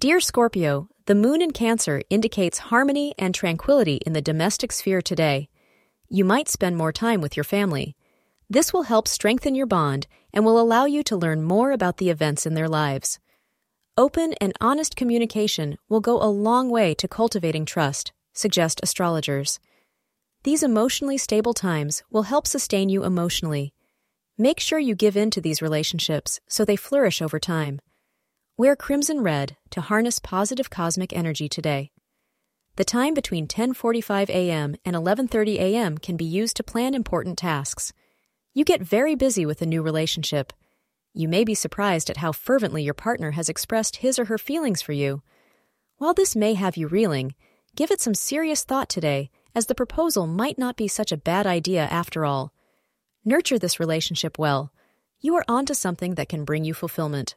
Dear Scorpio, the moon in Cancer indicates harmony and tranquility in the domestic sphere today. You might spend more time with your family. This will help strengthen your bond and will allow you to learn more about the events in their lives. Open and honest communication will go a long way to cultivating trust, suggest astrologers. These emotionally stable times will help sustain you emotionally. Make sure you give in to these relationships so they flourish over time. Wear crimson red to harness positive cosmic energy today. The time between 10:45 a.m. and 11:30 a.m. can be used to plan important tasks. You get very busy with a new relationship. You may be surprised at how fervently your partner has expressed his or her feelings for you. While this may have you reeling, give it some serious thought today, as the proposal might not be such a bad idea after all. Nurture this relationship well. You are onto something that can bring you fulfillment.